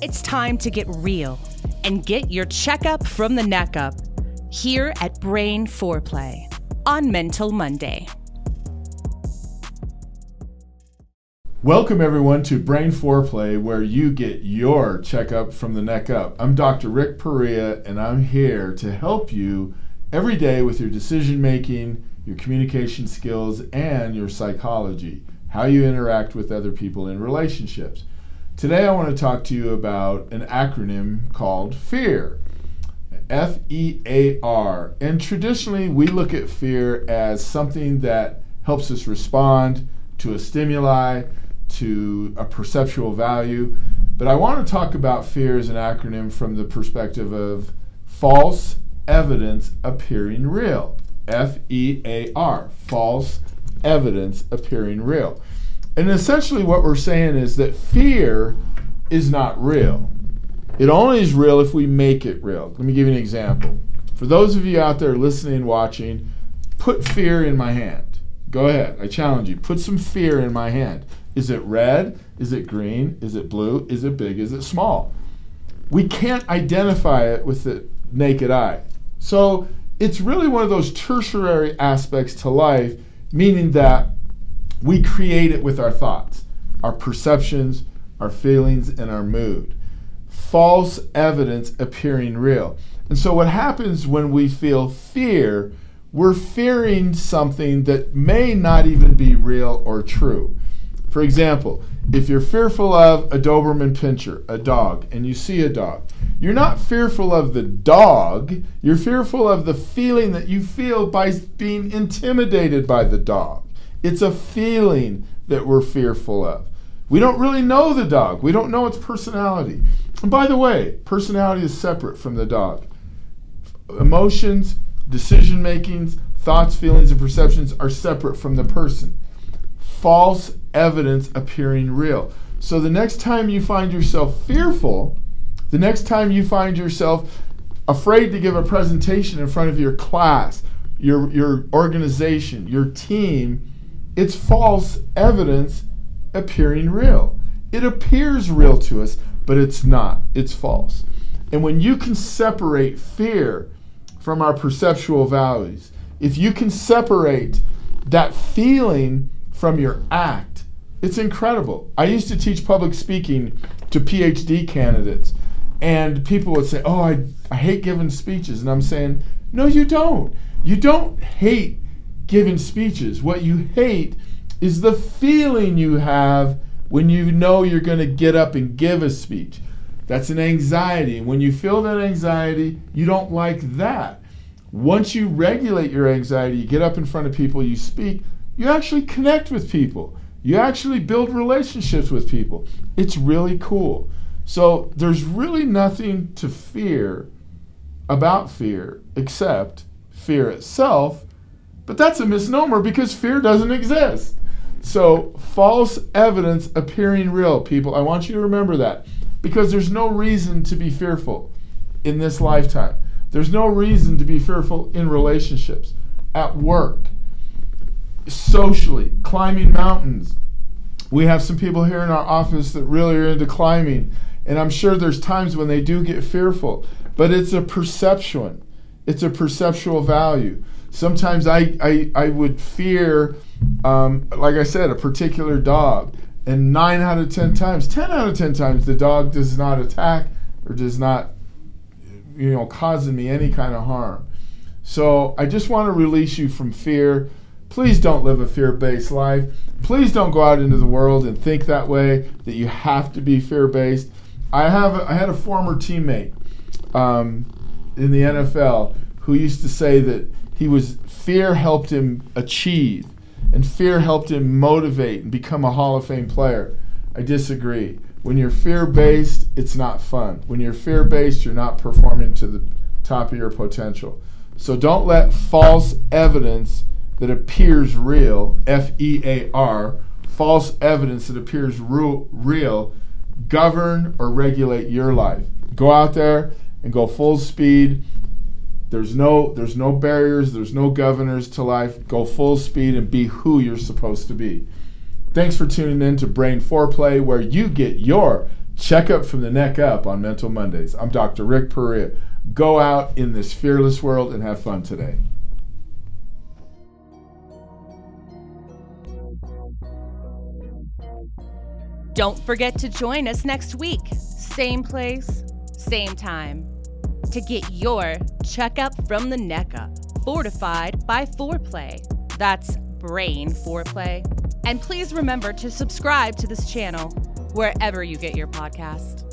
It's time to get real and get your checkup from the neck up here at Brain Foreplay on Mental Monday. Welcome, everyone, to Brain Foreplay, where you get your checkup from the neck up. I'm Dr. Rick Perea, and I'm here to help you every day with your decision making, your communication skills, and your psychology, how you interact with other people in relationships. Today, I want to talk to you about an acronym called FEAR. F E A R. And traditionally, we look at fear as something that helps us respond to a stimuli to a perceptual value. But I want to talk about fear as an acronym from the perspective of false evidence appearing real. F E A R, false evidence appearing real. And essentially, what we're saying is that fear is not real. It only is real if we make it real. Let me give you an example. For those of you out there listening, watching, put fear in my hand. Go ahead. I challenge you. Put some fear in my hand. Is it red? Is it green? Is it blue? Is it big? Is it small? We can't identify it with the naked eye. So it's really one of those tertiary aspects to life, meaning that we create it with our thoughts, our perceptions, our feelings, and our mood. False evidence appearing real. And so what happens when we feel fear, we're fearing something that may not even be real or true. For example, if you're fearful of a Doberman Pinscher, a dog, and you see a dog, you're not fearful of the dog, you're fearful of the feeling that you feel by being intimidated by the dog. It's a feeling that we're fearful of. We don't really know the dog, we don't know its personality. And by the way, personality is separate from the dog. Emotions, decision makings, thoughts, feelings, and perceptions are separate from the person false evidence appearing real. So the next time you find yourself fearful, the next time you find yourself afraid to give a presentation in front of your class, your, your organization, your team, it's false evidence appearing real. It appears real to us, but it's not. It's false. And when you can separate fear from our perceptual values, if you can separate that feeling from your act. It's incredible. I used to teach public speaking to PhD candidates, and people would say, Oh, I, I hate giving speeches. And I'm saying, No, you don't. You don't hate giving speeches. What you hate is the feeling you have when you know you're going to get up and give a speech. That's an anxiety. And when you feel that anxiety, you don't like that. Once you regulate your anxiety, you get up in front of people, you speak, you actually connect with people. You actually build relationships with people. It's really cool. So there's really nothing to fear about fear except fear itself. But that's a misnomer because fear doesn't exist. So, false evidence appearing real, people. I want you to remember that because there's no reason to be fearful in this lifetime. There's no reason to be fearful in relationships, at work, socially, climbing mountains. We have some people here in our office that really are into climbing, and I'm sure there's times when they do get fearful, but it's a perception. It's a perceptual value. Sometimes I, I, I would fear, um, like I said, a particular dog, and nine out of ten times, ten out of ten times, the dog does not attack or does not, you know, causing me any kind of harm. So I just want to release you from fear. Please don't live a fear based life. Please don't go out into the world and think that way, that you have to be fear based. I, have I had a former teammate um, in the NFL who used to say that he was fear helped him achieve and fear helped him motivate and become a Hall of Fame player. I disagree. When you're fear based, it's not fun. When you're fear based, you're not performing to the top of your potential. So don't let false evidence that appears real, F E A R, false evidence that appears real, govern or regulate your life. Go out there and go full speed. There's no there's no barriers, there's no governors to life. Go full speed and be who you're supposed to be. Thanks for tuning in to Brain Foreplay where you get your Checkup from the neck up on Mental Mondays. I'm Dr. Rick Perea. Go out in this fearless world and have fun today. Don't forget to join us next week, same place, same time, to get your checkup from the neck up, fortified by foreplay. That's brain foreplay. And please remember to subscribe to this channel wherever you get your podcast.